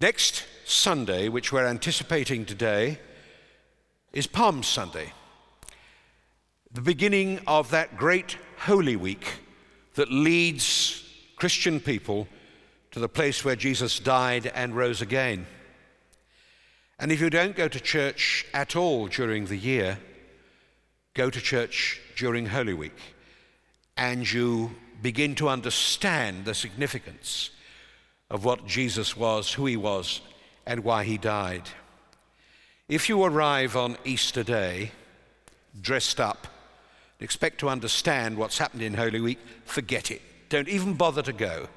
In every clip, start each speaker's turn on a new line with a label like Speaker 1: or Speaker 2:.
Speaker 1: Next Sunday, which we're anticipating today, is Palm Sunday, the beginning of that great Holy Week that leads Christian people to the place where Jesus died and rose again. And if you don't go to church at all during the year, go to church during Holy Week and you begin to understand the significance of what Jesus was, who he was, and why he died. If you arrive on Easter Day dressed up, and expect to understand what's happened in Holy Week, forget it. Don't even bother to go.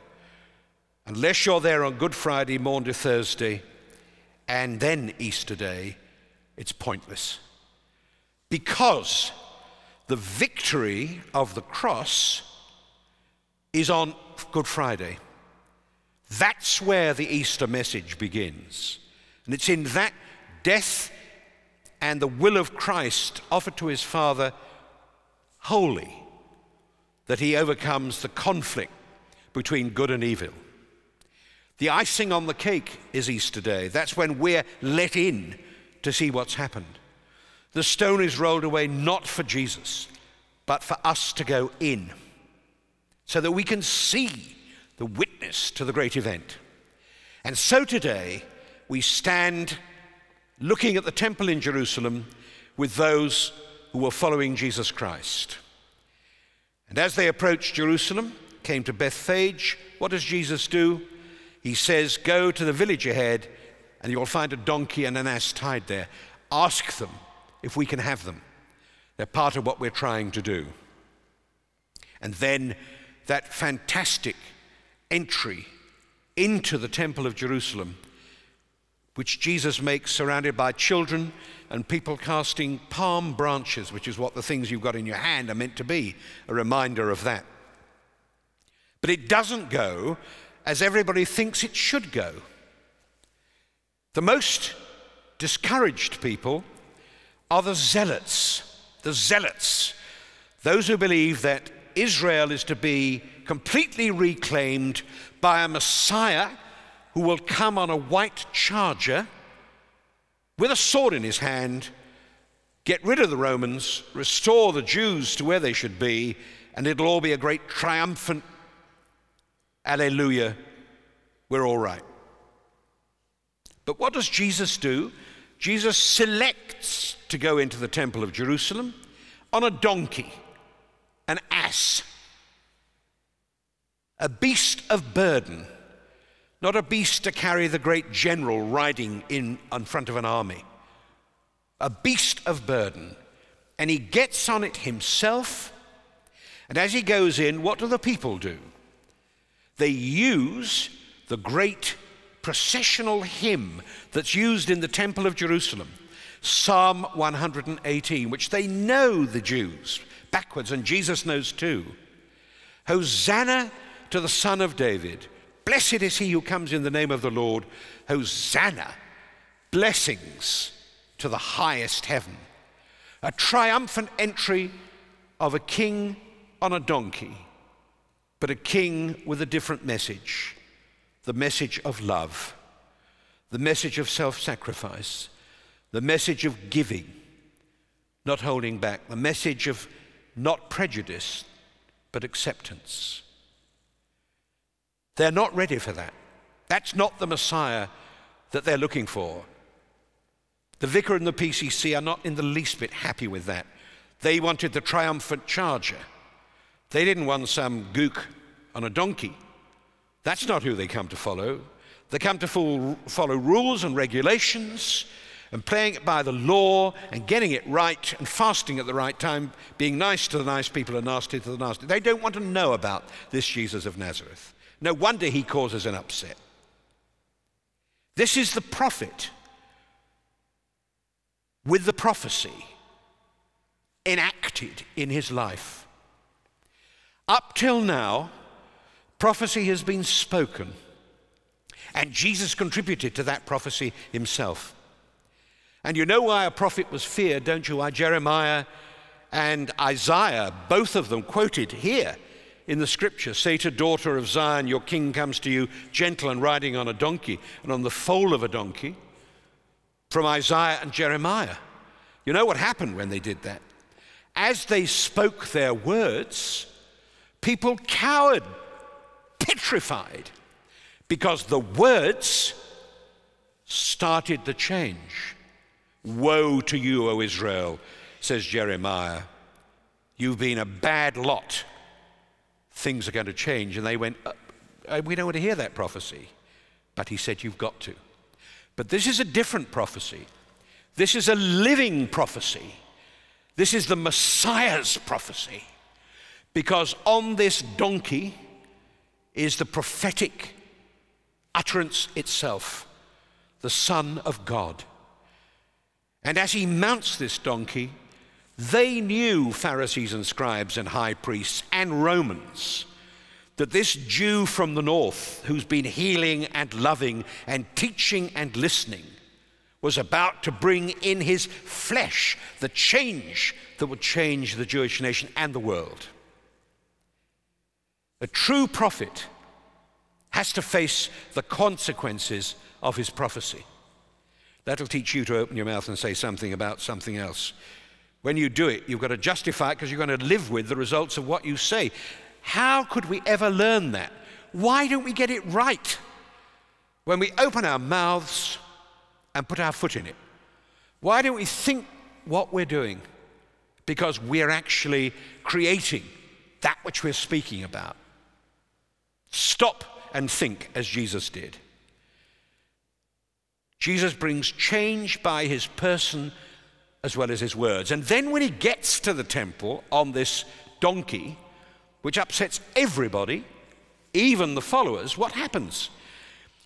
Speaker 1: Unless you're there on Good Friday, Maundy Thursday, and then Easter Day, it's pointless. Because the victory of the cross is on Good Friday. That's where the Easter message begins. And it's in that death and the will of Christ offered to his Father wholly that he overcomes the conflict between good and evil. The icing on the cake is Easter Day. That's when we're let in to see what's happened. The stone is rolled away not for Jesus, but for us to go in so that we can see the witness to the great event. And so today, we stand looking at the temple in Jerusalem with those who were following Jesus Christ. And as they approached Jerusalem, came to Bethphage, what does Jesus do? He says, Go to the village ahead, and you'll find a donkey and an ass tied there. Ask them if we can have them. They're part of what we're trying to do. And then that fantastic entry into the Temple of Jerusalem, which Jesus makes surrounded by children and people casting palm branches, which is what the things you've got in your hand are meant to be, a reminder of that. But it doesn't go as everybody thinks it should go. The most discouraged people are the zealots, the zealots, those who believe that Israel is to be completely reclaimed by a Messiah who will come on a white charger with a sword in his hand, get rid of the Romans, restore the Jews to where they should be, and it'll all be a great triumphant Alleluia, we're all right. But what does Jesus do? Jesus selects to go into the Temple of Jerusalem on a donkey an ass, a beast of burden, not a beast to carry the great general riding in, in front of an army, a beast of burden. And he gets on it himself. And as he goes in, what do the people do? They use the great processional hymn that's used in the Temple of Jerusalem, Psalm 118, which they know the Jews backwards, and Jesus knows too. Hosanna to the Son of David. Blessed is he who comes in the name of the Lord. Hosanna. Blessings to the highest heaven. A triumphant entry of a king on a donkey, but a king with a different message the message of love, the message of self sacrifice, the message of giving, not holding back, the message of not prejudice, but acceptance. They're not ready for that. That's not the Messiah that they're looking for. The vicar and the PCC are not in the least bit happy with that. They wanted the triumphant charger. They didn't want some gook on a donkey. That's not who they come to follow. They come to follow rules and regulations and playing it by the law and getting it right and fasting at the right time, being nice to the nice people and nasty to the nasty. They don't want to know about this Jesus of Nazareth. No wonder he causes an upset. This is the prophet with the prophecy enacted in his life. Up till now, prophecy has been spoken, and Jesus contributed to that prophecy himself. And you know why a prophet was feared, don't you? Why Jeremiah and Isaiah, both of them quoted here in the scripture. Say to daughter of Zion, Your king comes to you gentle and riding on a donkey and on the foal of a donkey. From Isaiah and Jeremiah. You know what happened when they did that? As they spoke their words, people cowered, petrified, because the words started the change. Woe to you, O Israel, says Jeremiah. You've been a bad lot things are going to change. And they went, uh, uh, We don't want to hear that prophecy. But he said, You've got to. But this is a different prophecy. This is a living prophecy. This is the Messiah's prophecy. Because on this donkey is the prophetic utterance itself, the Son of God. And as he mounts this donkey, they knew, Pharisees and scribes and high priests and Romans, that this Jew from the north, who's been healing and loving and teaching and listening, was about to bring in his flesh the change that would change the Jewish nation and the world. A true prophet has to face the consequences of his prophecy. That'll teach you to open your mouth and say something about something else. When you do it, you've got to justify it because you're going to live with the results of what you say. How could we ever learn that? Why don't we get it right when we open our mouths and put our foot in it? Why don't we think what we're doing? Because we're actually creating that which we're speaking about. Stop and think as Jesus did. Jesus brings change by his person as well as his words. And then when he gets to the temple on this donkey, which upsets everybody, even the followers, what happens?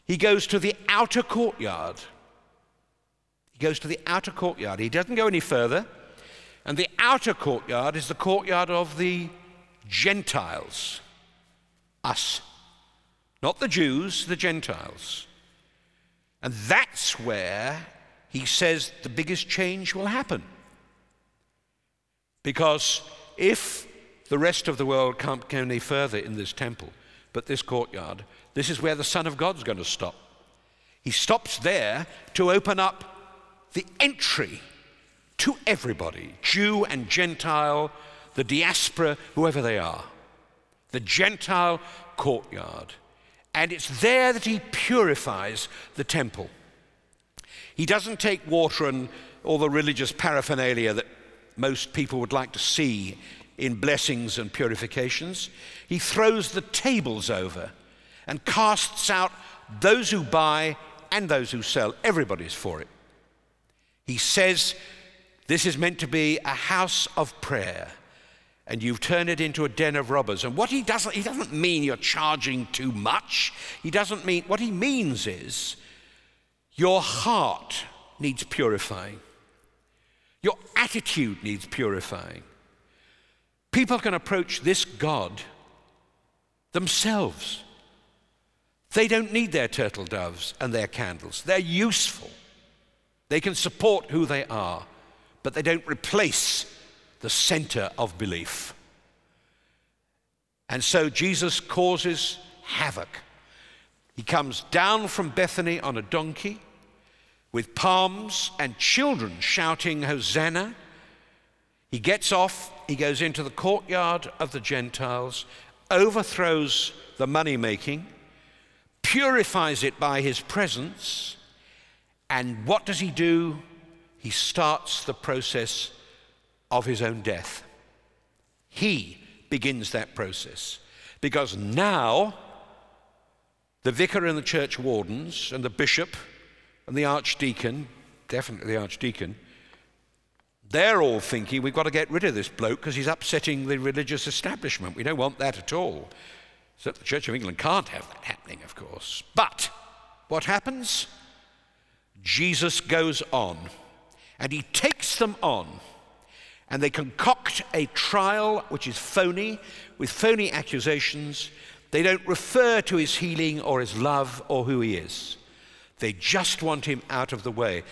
Speaker 1: He goes to the outer courtyard. He goes to the outer courtyard. He doesn't go any further. And the outer courtyard is the courtyard of the Gentiles, us. Not the Jews, the Gentiles. And that's where he says the biggest change will happen. Because if the rest of the world can't go any further in this temple, but this courtyard, this is where the Son of God's going to stop. He stops there to open up the entry to everybody Jew and Gentile, the diaspora, whoever they are. The Gentile courtyard. And it's there that he purifies the temple. He doesn't take water and all the religious paraphernalia that most people would like to see in blessings and purifications. He throws the tables over and casts out those who buy and those who sell. Everybody's for it. He says this is meant to be a house of prayer and you've turned it into a den of robbers. And what he doesn't, he doesn't mean you're charging too much. He doesn't mean, what he means is your heart needs purifying. Your attitude needs purifying. People can approach this God themselves. They don't need their turtle doves and their candles. They're useful. They can support who they are, but they don't replace the center of belief. And so Jesus causes havoc. He comes down from Bethany on a donkey with palms and children shouting, Hosanna. He gets off, he goes into the courtyard of the Gentiles, overthrows the money making, purifies it by his presence, and what does he do? He starts the process of his own death. He begins that process because now the vicar and the church wardens and the bishop and the archdeacon, definitely the archdeacon, they're all thinking we've got to get rid of this bloke because he's upsetting the religious establishment. We don't want that at all. So the Church of England can't have that happening, of course. But what happens? Jesus goes on and he takes them on and they concoct a trial which is phony with phony accusations. They don't refer to his healing or his love or who he is. They just want him out of the way.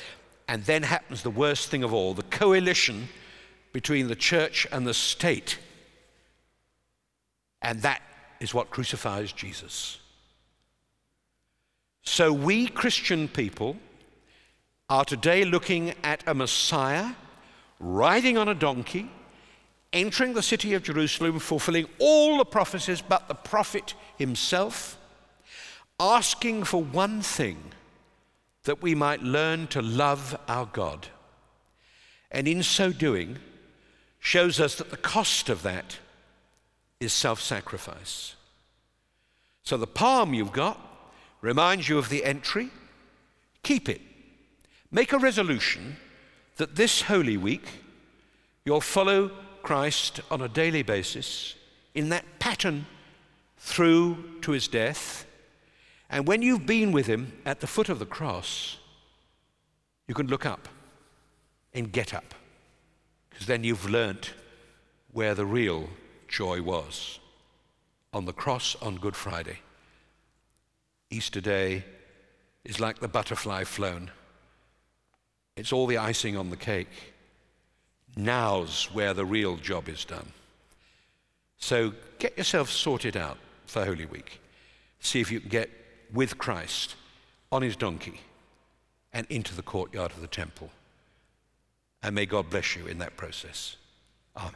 Speaker 1: And then happens the worst thing of all the coalition between the church and the state And that is what crucifies Jesus. So we Christian people are today looking at a Messiah riding on a donkey, entering the city of Jerusalem, fulfilling all the prophecies but the prophet himself, asking for one thing that we might learn to love our God. And in so doing, shows us that the cost of that is self sacrifice. So the palm you've got reminds you of the entry. Keep it. Make a resolution that this Holy Week you'll follow Christ on a daily basis in that pattern through to his death. And when you've been with him at the foot of the cross, you can look up and get up, because then you've learnt where the real joy was on the cross on Good Friday. Easter Day is like the butterfly flown. It's all the icing on the cake. Now's where the real job is done. So get yourself sorted out for Holy Week. See if you can get with Christ on his donkey and into the courtyard of the temple. And may God bless you in that process. Amen.